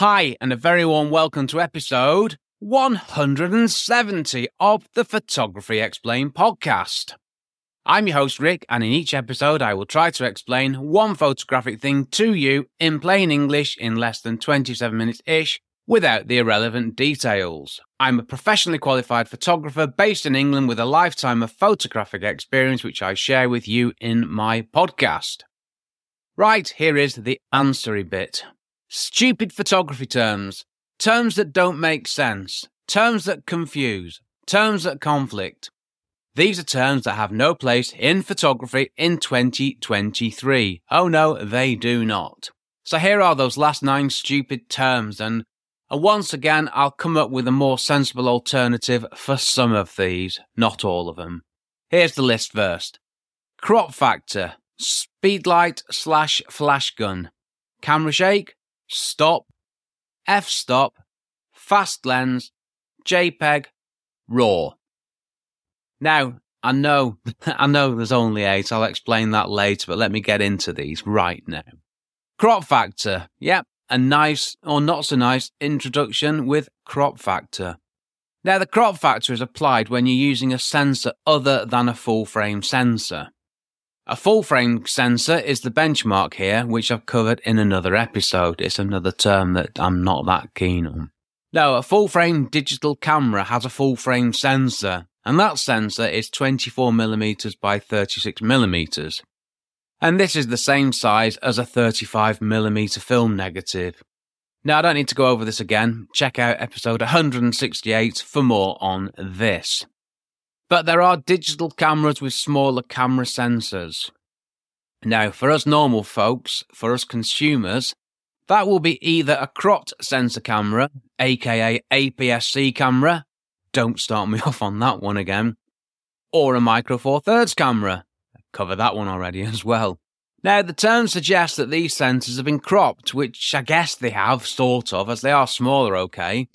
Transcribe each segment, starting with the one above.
Hi, and a very warm welcome to episode 170 of the Photography Explained podcast. I'm your host, Rick, and in each episode, I will try to explain one photographic thing to you in plain English in less than 27 minutes ish without the irrelevant details. I'm a professionally qualified photographer based in England with a lifetime of photographic experience, which I share with you in my podcast. Right, here is the answery bit. Stupid photography terms, terms that don't make sense, terms that confuse, terms that conflict. These are terms that have no place in photography in 2023. Oh no, they do not. So here are those last nine stupid terms, and and once again, I'll come up with a more sensible alternative for some of these, not all of them. Here's the list first crop factor, speedlight slash flash gun, camera shake, stop, f stop, fast lens, JPEG, RAW. Now, I know, I know there's only eight. I'll explain that later, but let me get into these right now. Crop factor. Yep, a nice or not so nice introduction with crop factor. Now, the crop factor is applied when you're using a sensor other than a full frame sensor. A full frame sensor is the benchmark here, which I've covered in another episode. It's another term that I'm not that keen on. Now, a full frame digital camera has a full frame sensor, and that sensor is 24mm by 36mm. And this is the same size as a 35mm film negative. Now, I don't need to go over this again. Check out episode 168 for more on this. But there are digital cameras with smaller camera sensors. Now, for us normal folks, for us consumers, that will be either a cropped sensor camera, aka APS-C camera, don't start me off on that one again. Or a Micro Four Thirds camera. I covered that one already as well. Now, the term suggests that these sensors have been cropped, which I guess they have, sort of, as they are smaller, okay.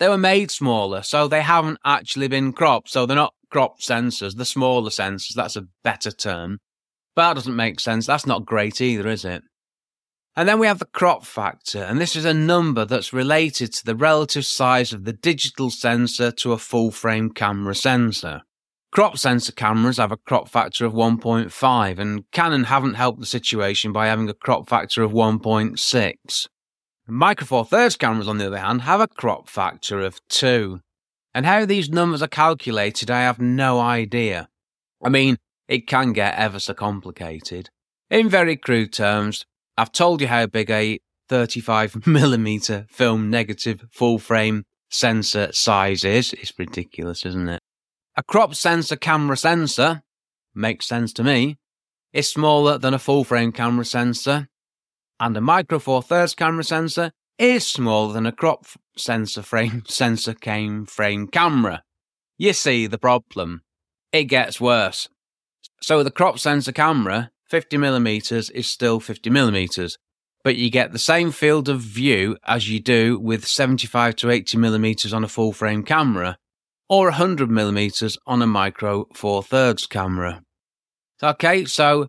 They were made smaller, so they haven't actually been cropped. So they're not cropped sensors, the smaller sensors. That's a better term. But that doesn't make sense. That's not great either, is it? And then we have the crop factor, and this is a number that's related to the relative size of the digital sensor to a full frame camera sensor. Crop sensor cameras have a crop factor of 1.5, and Canon haven't helped the situation by having a crop factor of 1.6. Micro Four Thirds cameras, on the other hand, have a crop factor of 2. And how these numbers are calculated, I have no idea. I mean, it can get ever so complicated. In very crude terms, I've told you how big a 35 millimeter film negative full frame sensor size is. It's ridiculous, isn't it? A crop sensor camera sensor makes sense to me. Is smaller than a full frame camera sensor, and a micro four thirds camera sensor is smaller than a crop sensor frame sensor came frame camera. You see the problem. It gets worse. So the crop sensor camera 50 millimeters is still 50 millimeters, but you get the same field of view as you do with 75 to 80 millimeters on a full frame camera or 100 millimeters on a micro four thirds camera. Okay, so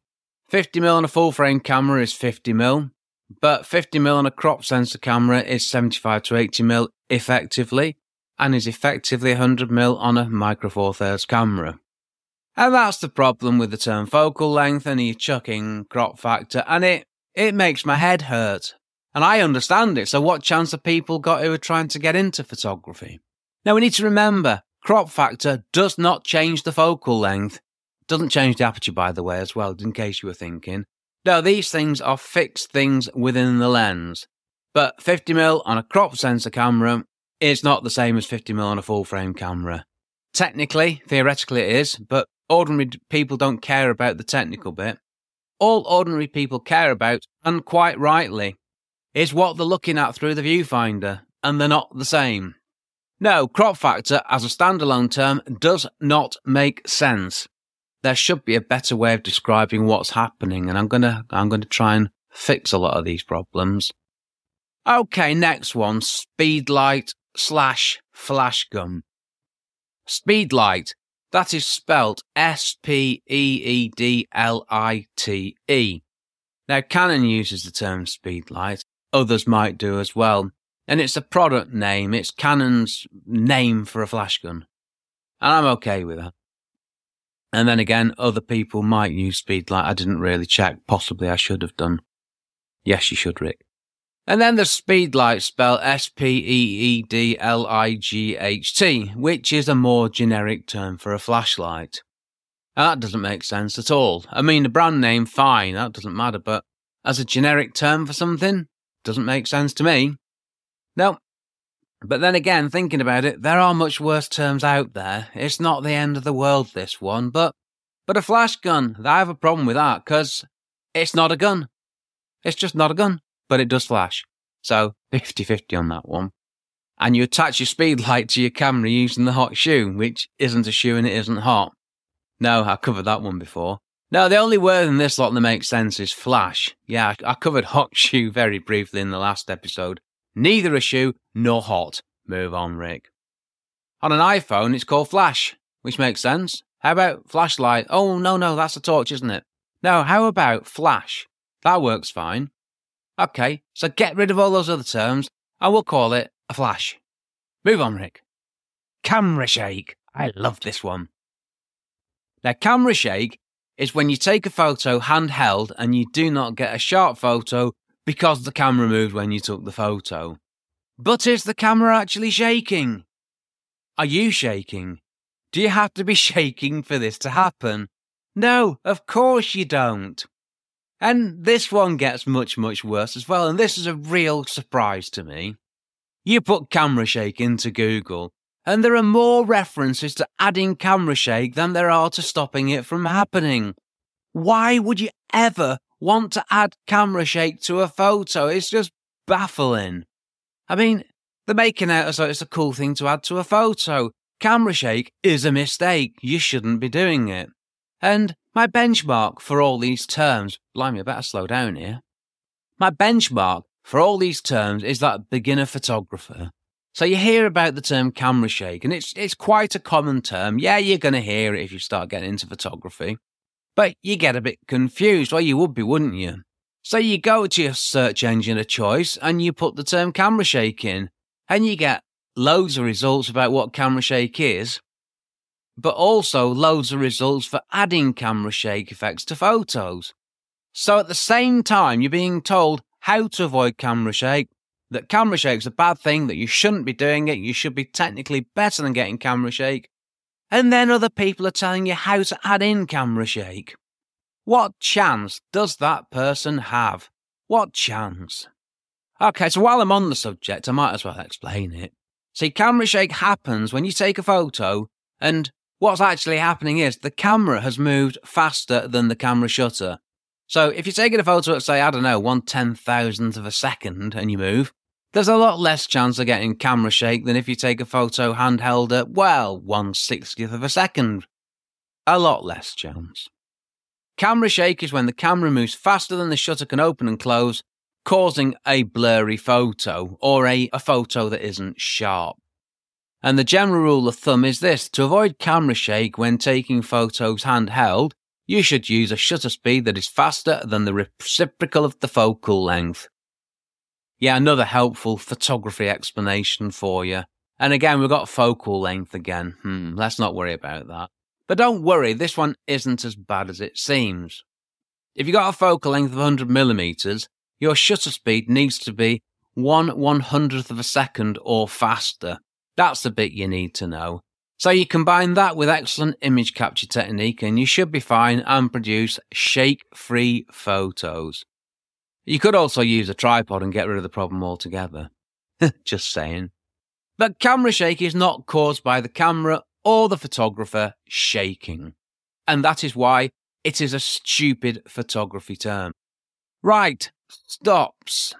50 mil on a full frame camera is 50 mil, but 50 mil on a crop sensor camera is 75 to 80 mil effectively, and is effectively 100 mil on a micro four thirds camera. And that's the problem with the term focal length and your chucking crop factor, and it, it makes my head hurt. And I understand it, so what chance have people got who are trying to get into photography? Now we need to remember, crop factor does not change the focal length. Doesn't change the aperture, by the way, as well, in case you were thinking. No, these things are fixed things within the lens. But 50mm on a crop sensor camera is not the same as 50mm on a full frame camera. Technically, theoretically it is, but ordinary people don't care about the technical bit. All ordinary people care about, and quite rightly, is what they're looking at through the viewfinder, and they're not the same. No, crop factor as a standalone term does not make sense. There should be a better way of describing what's happening, and I'm gonna I'm gonna try and fix a lot of these problems. Okay, next one: speed light slash flash gun. Speedlite that is spelt S P E E D L I T E. Now, Canon uses the term Speedlite, others might do as well. And it's a product name, it's Canon's name for a flash gun. And I'm okay with that. And then again, other people might use Speedlight. I didn't really check. Possibly I should have done. Yes, you should, Rick. And then the Speedlight spell S P E E D L I G H T, which is a more generic term for a flashlight. That doesn't make sense at all. I mean, the brand name, fine, that doesn't matter, but as a generic term for something, doesn't make sense to me. No. But then again, thinking about it, there are much worse terms out there. It's not the end of the world, this one, but but a flash gun, I have a problem with that, because it's not a gun. It's just not a gun, but it does flash. So 50-50 on that one. And you attach your speed light to your camera using the hot shoe, which isn't a shoe and it isn't hot. No, I covered that one before. No, the only word in this lot that makes sense is flash. Yeah, I covered hot shoe very briefly in the last episode. Neither a shoe nor hot. Move on, Rick. On an iPhone, it's called flash, which makes sense. How about flashlight? Oh, no, no, that's a torch, isn't it? No, how about flash? That works fine. Okay, so get rid of all those other terms and we'll call it a flash. Move on, Rick. Camera shake. I love this one. Now, camera shake is when you take a photo handheld and you do not get a sharp photo because the camera moved when you took the photo. But is the camera actually shaking? Are you shaking? Do you have to be shaking for this to happen? No, of course you don't. And this one gets much, much worse as well, and this is a real surprise to me. You put camera shake into Google, and there are more references to adding camera shake than there are to stopping it from happening. Why would you ever want to add camera shake to a photo? It's just baffling. I mean, they're making out as though it's a cool thing to add to a photo. Camera shake is a mistake. You shouldn't be doing it. And my benchmark for all these terms, blimey, I better slow down here. My benchmark for all these terms is that beginner photographer. So you hear about the term camera shake, and it's it's quite a common term. Yeah, you're going to hear it if you start getting into photography, but you get a bit confused. Well, you would be, wouldn't you? So you go to your search engine of choice and you put the term camera shake in, and you get loads of results about what camera shake is, but also loads of results for adding camera shake effects to photos. So at the same time, you're being told how to avoid camera shake, that camera shake's a bad thing, that you shouldn't be doing it, you should be technically better than getting camera shake. And then other people are telling you how to add in camera shake. What chance does that person have? What chance? Okay, so while I'm on the subject, I might as well explain it. See, camera shake happens when you take a photo, and what's actually happening is the camera has moved faster than the camera shutter. So if you're taking a photo at, say, I don't know, one ten thousandth of a second and you move, there's a lot less chance of getting camera shake than if you take a photo handheld at, well, 1 60th of a second. A lot less chance. Camera shake is when the camera moves faster than the shutter can open and close, causing a blurry photo or a, a photo that isn't sharp. And the general rule of thumb is this to avoid camera shake when taking photos handheld, you should use a shutter speed that is faster than the reciprocal of the focal length. Yeah, another helpful photography explanation for you. And again, we've got focal length again. Hmm, let's not worry about that. But don't worry, this one isn't as bad as it seems. If you've got a focal length of 100 millimeters, your shutter speed needs to be one one hundredth of a second or faster. That's the bit you need to know. So you combine that with excellent image capture technique and you should be fine and produce shake free photos. You could also use a tripod and get rid of the problem altogether. Just saying. But camera shake is not caused by the camera or the photographer shaking. And that is why it is a stupid photography term. Right, stops.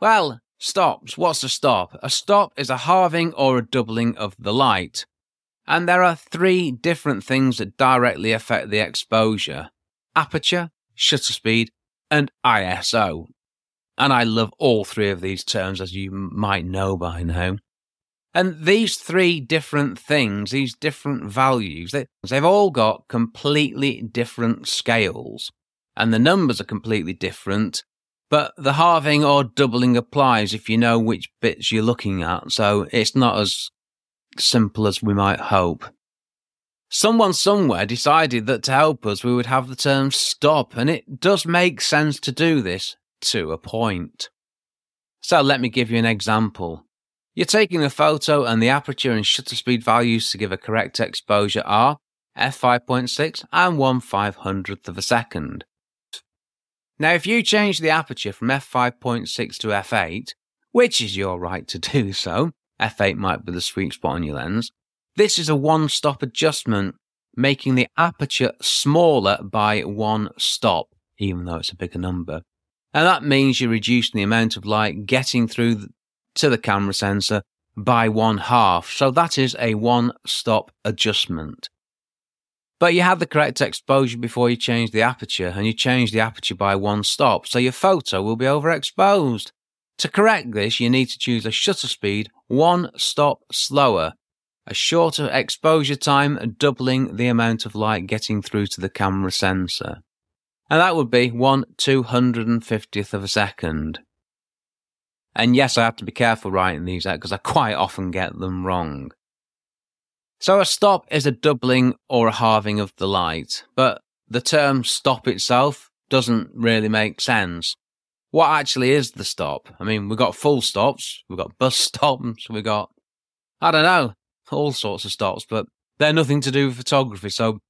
Well, stops. What's a stop? A stop is a halving or a doubling of the light. And there are three different things that directly affect the exposure aperture, shutter speed, and ISO. And I love all three of these terms, as you might know by now. And these three different things, these different values, they, they've all got completely different scales. And the numbers are completely different. But the halving or doubling applies if you know which bits you're looking at, so it's not as simple as we might hope. Someone somewhere decided that to help us we would have the term stop, and it does make sense to do this to a point. So let me give you an example. You're taking a photo and the aperture and shutter speed values to give a correct exposure are f5.6 and 1 500th of a second. Now, if you change the aperture from f5.6 to f8, which is your right to do so, f8 might be the sweet spot on your lens, this is a one stop adjustment, making the aperture smaller by one stop, even though it's a bigger number. And that means you're reducing the amount of light getting through to the camera sensor by one half. So that is a one stop adjustment. But you had the correct exposure before you changed the aperture, and you change the aperture by one stop, so your photo will be overexposed. To correct this, you need to choose a shutter speed one stop slower, a shorter exposure time, doubling the amount of light getting through to the camera sensor. And that would be one 250th of a second. And yes, I have to be careful writing these out because I quite often get them wrong. So a stop is a doubling or a halving of the light, but the term stop itself doesn't really make sense. What actually is the stop? I mean, we've got full stops, we've got bus stops, we've got, I don't know, all sorts of stops, but they're nothing to do with photography. So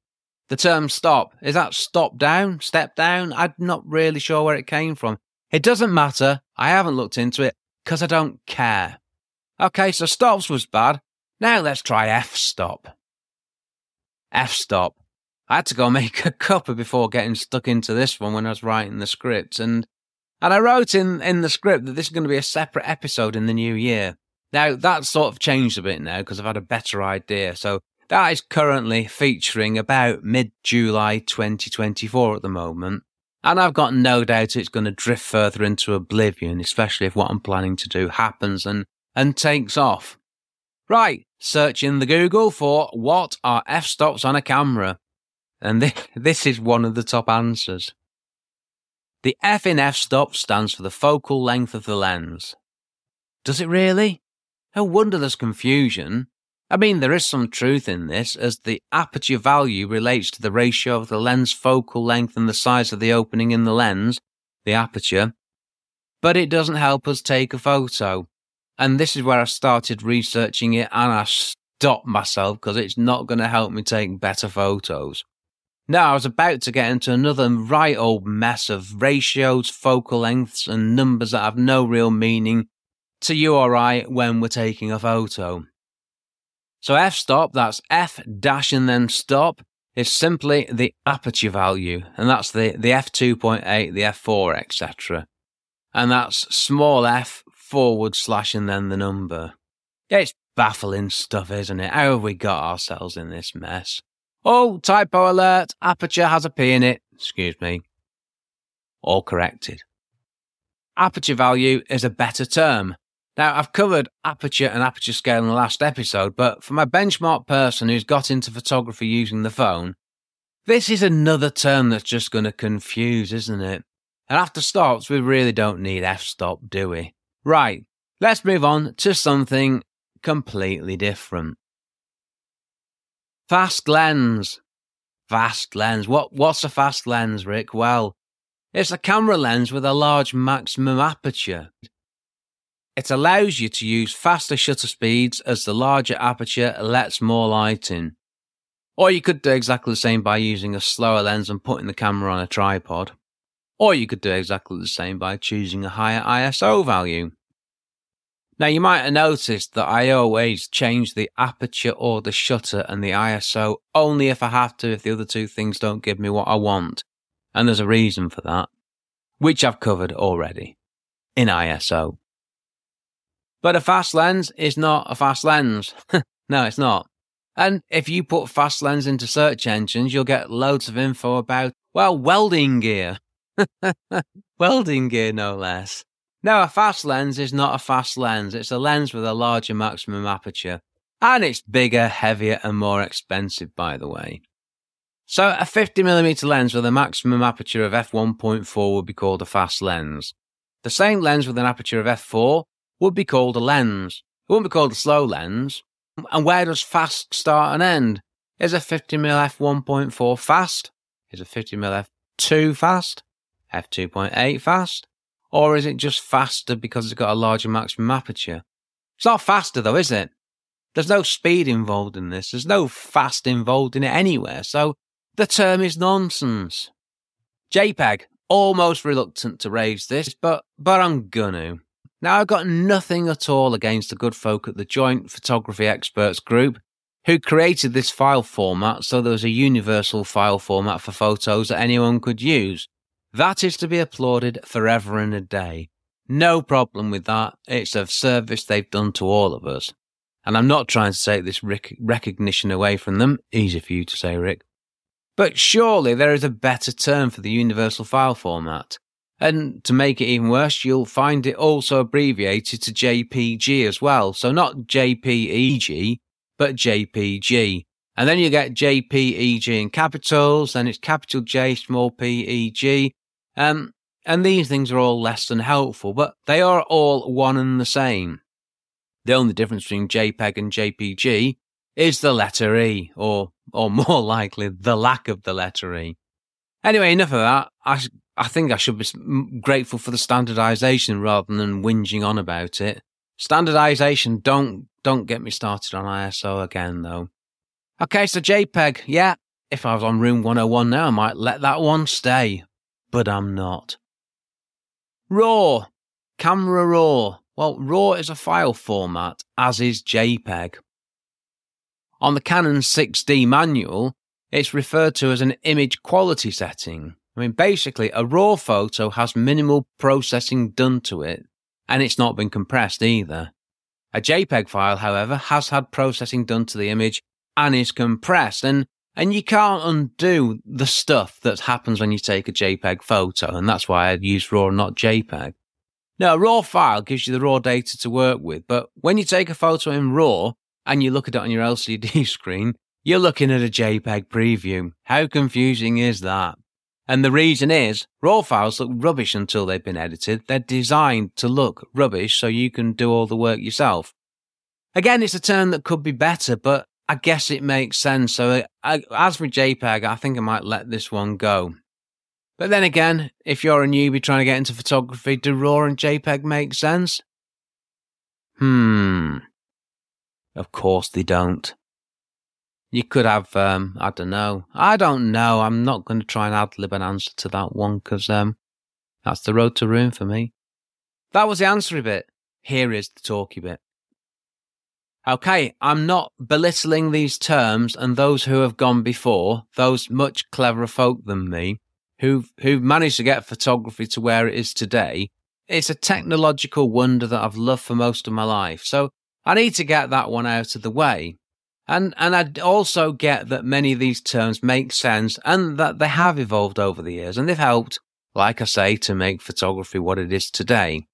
the term stop, is that stop down, step down? I'm not really sure where it came from. It doesn't matter. I haven't looked into it because I don't care. Okay, so stops was bad. Now let's try F stop. F stop. I had to go make a cuppa before getting stuck into this one when I was writing the script, and and I wrote in in the script that this is going to be a separate episode in the new year. Now that's sort of changed a bit now because I've had a better idea. So that is currently featuring about mid July 2024 at the moment. And I've got no doubt it's going to drift further into oblivion, especially if what I'm planning to do happens and, and takes off. Right, search in the Google for what are f stops on a camera? And this, this is one of the top answers. The F in f stop stands for the focal length of the lens. Does it really? No wonder there's confusion. I mean, there is some truth in this, as the aperture value relates to the ratio of the lens focal length and the size of the opening in the lens, the aperture. But it doesn't help us take a photo. And this is where I started researching it and I stopped myself because it's not going to help me take better photos. Now, I was about to get into another right old mess of ratios, focal lengths, and numbers that have no real meaning to you or I when we're taking a photo. So f stop, that's f dash and then stop, is simply the aperture value, and that's the, the f2.8, the f4, etc. And that's small f forward slash and then the number. It's baffling stuff, isn't it? How have we got ourselves in this mess? Oh, typo alert, aperture has a P in it. Excuse me. All corrected. Aperture value is a better term. Now, I've covered aperture and aperture scale in the last episode, but for my benchmark person who's got into photography using the phone, this is another term that's just going to confuse, isn't it? And after stops, we really don't need f stop, do we? Right, let's move on to something completely different. Fast lens. Fast lens. What, what's a fast lens, Rick? Well, it's a camera lens with a large maximum aperture. It allows you to use faster shutter speeds as the larger aperture lets more light in. Or you could do exactly the same by using a slower lens and putting the camera on a tripod. Or you could do exactly the same by choosing a higher ISO value. Now you might have noticed that I always change the aperture or the shutter and the ISO only if I have to if the other two things don't give me what I want. And there's a reason for that, which I've covered already in ISO. But a fast lens is not a fast lens. no, it's not. And if you put fast lens into search engines, you'll get loads of info about, well, welding gear. Welding gear, no less. Now, a fast lens is not a fast lens. It's a lens with a larger maximum aperture. And it's bigger, heavier, and more expensive, by the way. So, a 50mm lens with a maximum aperture of f1.4 would be called a fast lens. The same lens with an aperture of f4 would be called a lens. It wouldn't be called a slow lens. And where does fast start and end? Is a 50mm f1.4 fast? Is a 50mm f2 fast? f2.8 fast? Or is it just faster because it's got a larger maximum aperture? It's not faster though, is it? There's no speed involved in this. There's no fast involved in it anywhere. So the term is nonsense. JPEG, almost reluctant to raise this, but, but I'm gonna. Now, I've got nothing at all against the good folk at the Joint Photography Experts Group who created this file format so there was a universal file format for photos that anyone could use. That is to be applauded forever and a day. No problem with that. It's a service they've done to all of us. And I'm not trying to take this rec- recognition away from them. Easy for you to say, Rick. But surely there is a better term for the universal file format. And to make it even worse, you'll find it also abbreviated to JPG as well. So not JPEG, but JPG. And then you get JPEG in capitals, then it's capital J, small p, E, G. Um, and these things are all less than helpful, but they are all one and the same. The only difference between JPEG and JPG is the letter E, or, or more likely, the lack of the letter E. Anyway, enough of that. I, I think I should be grateful for the standardization rather than whinging on about it. Standardization, don't, don't get me started on ISO again, though. Okay, so JPEG, yeah, if I was on room 101 now, I might let that one stay, but I'm not. RAW, camera RAW. Well, RAW is a file format, as is JPEG. On the Canon 6D manual, it's referred to as an image quality setting. I mean, basically, a RAW photo has minimal processing done to it, and it's not been compressed either. A JPEG file, however, has had processing done to the image and is compressed, and and you can't undo the stuff that happens when you take a JPEG photo, and that's why I use RAW, not JPEG. Now, a RAW file gives you the raw data to work with, but when you take a photo in RAW and you look at it on your LCD screen, you're looking at a JPEG preview. How confusing is that? And the reason is, RAW files look rubbish until they've been edited. They're designed to look rubbish so you can do all the work yourself. Again, it's a term that could be better, but I guess it makes sense. So, I, as for JPEG, I think I might let this one go. But then again, if you're a newbie trying to get into photography, do RAW and JPEG make sense? Hmm. Of course they don't. You could have, um, I don't know. I don't know. I'm not going to try and ad lib an answer to that one because um, that's the road to ruin for me. That was the answery bit. Here is the talky bit. Okay, I'm not belittling these terms and those who have gone before, those much cleverer folk than me who've who've managed to get photography to where it is today. It's a technological wonder that I've loved for most of my life. So I need to get that one out of the way. And and I also get that many of these terms make sense and that they have evolved over the years and they've helped, like I say, to make photography what it is today.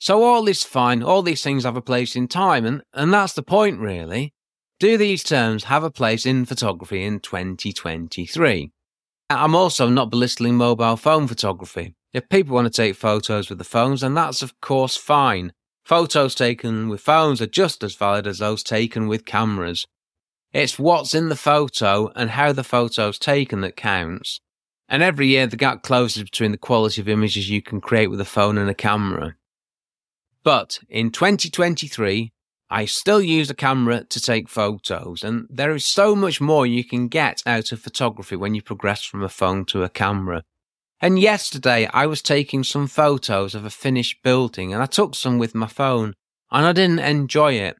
So all is fine, all these things have a place in time, and, and that's the point really. Do these terms have a place in photography in 2023? I'm also not belittling mobile phone photography. If people want to take photos with the phones, then that's of course fine. Photos taken with phones are just as valid as those taken with cameras. It's what's in the photo and how the photo's taken that counts. And every year the gap closes between the quality of images you can create with a phone and a camera. But in 2023, I still use a camera to take photos, and there is so much more you can get out of photography when you progress from a phone to a camera. And yesterday I was taking some photos of a finished building, and I took some with my phone, and I didn't enjoy it.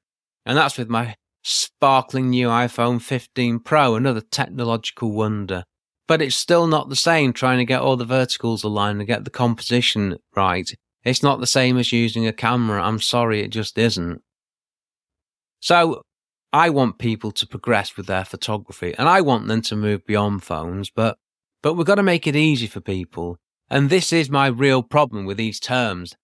And that's with my sparkling new iPhone 15 Pro, another technological wonder. But it's still not the same trying to get all the verticals aligned and get the composition right. It's not the same as using a camera. I'm sorry, it just isn't. So I want people to progress with their photography and I want them to move beyond phones, but, but we've got to make it easy for people. And this is my real problem with these terms.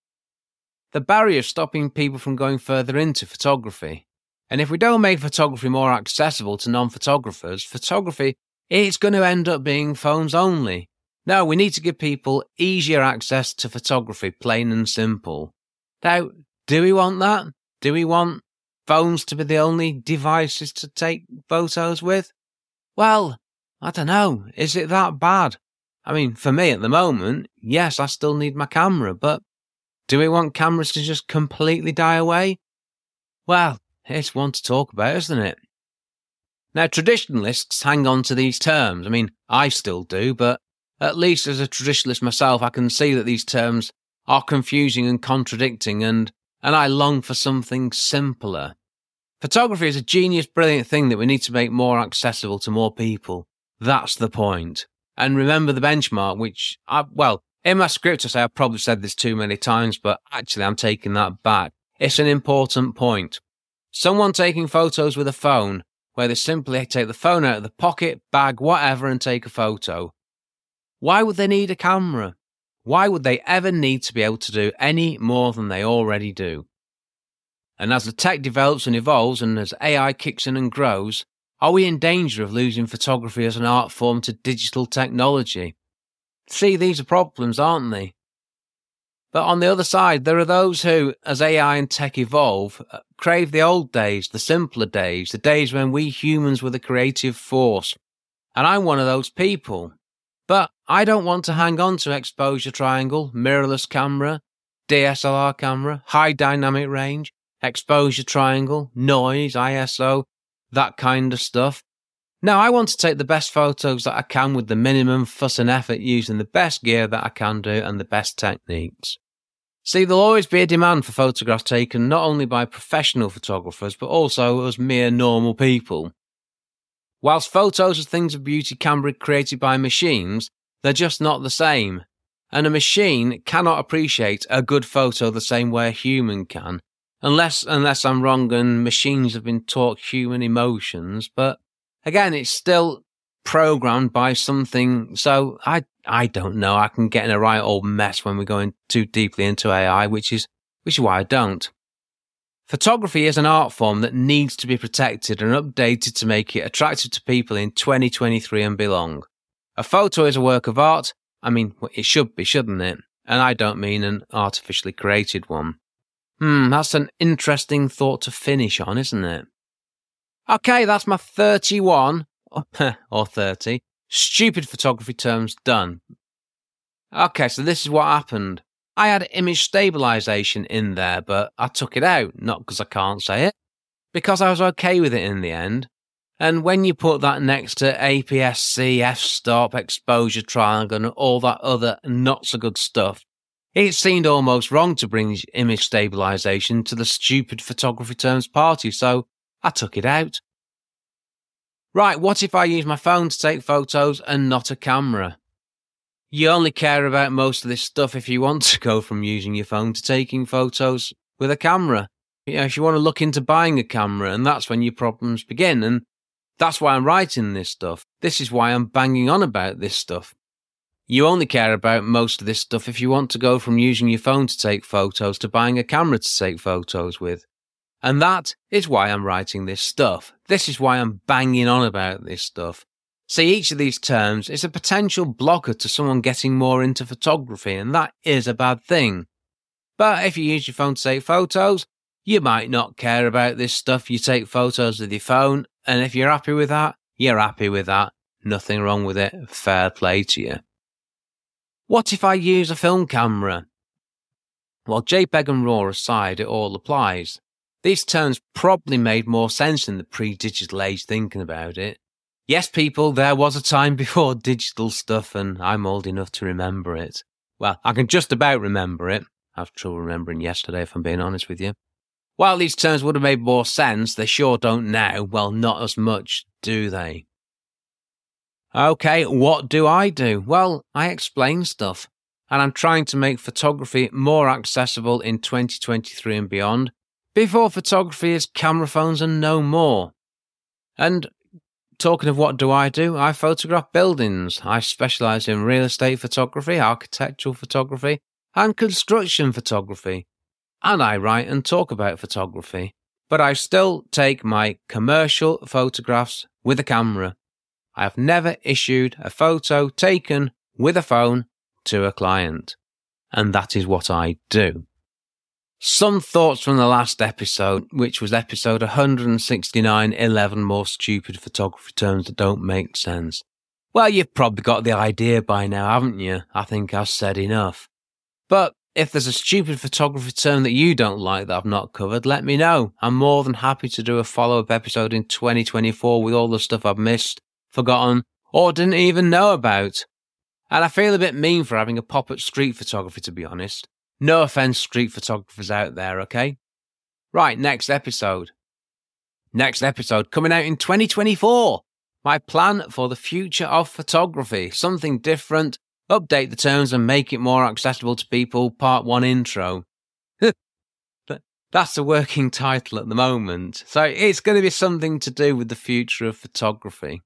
The barrier stopping people from going further into photography. And if we don't make photography more accessible to non photographers, photography is going to end up being phones only. No, we need to give people easier access to photography, plain and simple. Now, do we want that? Do we want phones to be the only devices to take photos with? Well, I don't know. Is it that bad? I mean, for me at the moment, yes, I still need my camera, but do we want cameras to just completely die away? Well, it's one to talk about, isn't it? Now, traditionalists hang on to these terms. I mean, I still do, but at least as a traditionalist myself, I can see that these terms are confusing and contradicting, and, and I long for something simpler. Photography is a genius, brilliant thing that we need to make more accessible to more people. That's the point. And remember the benchmark, which I, well, in my script, I say I've probably said this too many times, but actually I'm taking that back. It's an important point. Someone taking photos with a phone, where they simply take the phone out of the pocket, bag, whatever, and take a photo. Why would they need a camera? Why would they ever need to be able to do any more than they already do? And as the tech develops and evolves, and as AI kicks in and grows, are we in danger of losing photography as an art form to digital technology? See, these are problems, aren't they? But on the other side, there are those who, as AI and tech evolve, uh, crave the old days, the simpler days, the days when we humans were the creative force. And I'm one of those people. But I don't want to hang on to exposure triangle, mirrorless camera, DSLR camera, high dynamic range, exposure triangle, noise, ISO, that kind of stuff. Now, I want to take the best photos that I can with the minimum fuss and effort using the best gear that I can do and the best techniques. See, there'll always be a demand for photographs taken not only by professional photographers, but also as mere normal people. Whilst photos of things of beauty can be created by machines, they're just not the same. And a machine cannot appreciate a good photo the same way a human can, unless unless I'm wrong and machines have been taught human emotions. But again, it's still programmed by something. So I I don't know. I can get in a right old mess when we're going too deeply into AI, which is which is why I don't. Photography is an art form that needs to be protected and updated to make it attractive to people in 2023 and beyond. A photo is a work of art. I mean, it should be, shouldn't it? And I don't mean an artificially created one. Hmm, that's an interesting thought to finish on, isn't it? Okay, that's my 31 or 30 stupid photography terms done. Okay, so this is what happened. I had image stabilization in there, but I took it out, not because I can't say it, because I was okay with it in the end. And when you put that next to APS-C, f-stop, exposure triangle, and all that other not so good stuff, it seemed almost wrong to bring image stabilization to the stupid photography terms party, so I took it out. Right, what if I use my phone to take photos and not a camera? You only care about most of this stuff if you want to go from using your phone to taking photos with a camera. You know, if you want to look into buying a camera, and that's when your problems begin. And that's why I'm writing this stuff. This is why I'm banging on about this stuff. You only care about most of this stuff if you want to go from using your phone to take photos to buying a camera to take photos with. And that is why I'm writing this stuff. This is why I'm banging on about this stuff. See, each of these terms is a potential blocker to someone getting more into photography, and that is a bad thing. But if you use your phone to take photos, you might not care about this stuff. You take photos with your phone, and if you're happy with that, you're happy with that. Nothing wrong with it. Fair play to you. What if I use a film camera? Well, JPEG and RAW aside, it all applies. These terms probably made more sense in the pre digital age thinking about it. Yes, people, there was a time before digital stuff, and I'm old enough to remember it. Well, I can just about remember it. I have trouble remembering yesterday, if I'm being honest with you. While these terms would have made more sense, they sure don't now. Well, not as much, do they? Okay, what do I do? Well, I explain stuff, and I'm trying to make photography more accessible in 2023 and beyond, before photography is camera phones and no more. And talking of what do I do, I photograph buildings. I specialise in real estate photography, architectural photography, and construction photography. And I write and talk about photography. But I still take my commercial photographs with a camera. I have never issued a photo taken with a phone to a client. And that is what I do. Some thoughts from the last episode, which was episode 169 11 more stupid photography terms that don't make sense. Well, you've probably got the idea by now, haven't you? I think I've said enough. But if there's a stupid photography term that you don't like that I've not covered, let me know. I'm more than happy to do a follow up episode in 2024 with all the stuff I've missed, forgotten, or didn't even know about. And I feel a bit mean for having a pop at street photography, to be honest. No offense, street photographers out there, okay? Right, next episode. Next episode coming out in 2024. My plan for the future of photography. Something different. Update the terms and make it more accessible to people. Part one intro. That's the working title at the moment. So it's going to be something to do with the future of photography.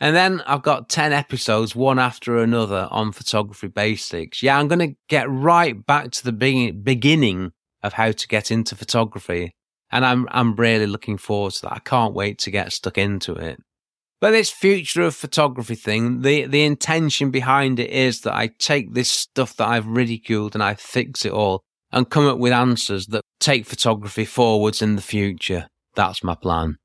And then I've got 10 episodes, one after another, on photography basics. Yeah, I'm going to get right back to the beginning of how to get into photography. And I'm, I'm really looking forward to that. I can't wait to get stuck into it. But this future of photography thing, the, the intention behind it is that I take this stuff that I've ridiculed and I fix it all and come up with answers that take photography forwards in the future. That's my plan.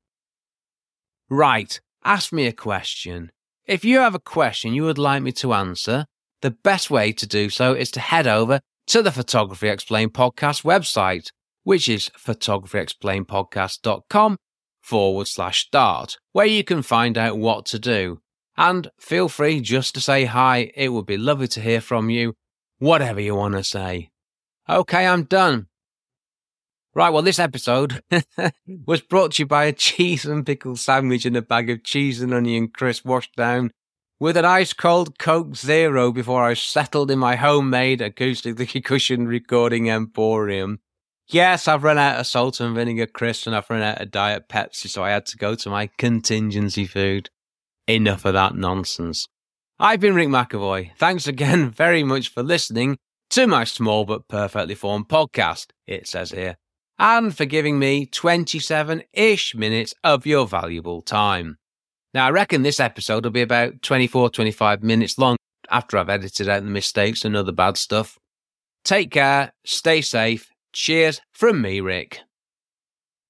Right ask me a question. If you have a question you would like me to answer, the best way to do so is to head over to the Photography Explained podcast website, which is photographyexplainedpodcast.com forward slash start, where you can find out what to do. And feel free just to say hi. It would be lovely to hear from you, whatever you want to say. Okay, I'm done. Right, well, this episode hmm. was brought to you by a cheese and pickle sandwich and a bag of cheese and onion crisp washed down with an ice cold Coke Zero before I settled in my homemade acoustically cushioned recording emporium. Yes, I've run out of salt and vinegar crisps and I've run out of Diet Pepsi, so I had to go to my contingency food. Enough of that nonsense. I've been Rick McEvoy. Thanks again very much for listening to my small but perfectly formed podcast, it says here and for giving me 27 ish minutes of your valuable time. Now, I reckon this episode will be about 24, 25 minutes long after I've edited out the mistakes and other bad stuff. Take care, stay safe. Cheers from me, Rick.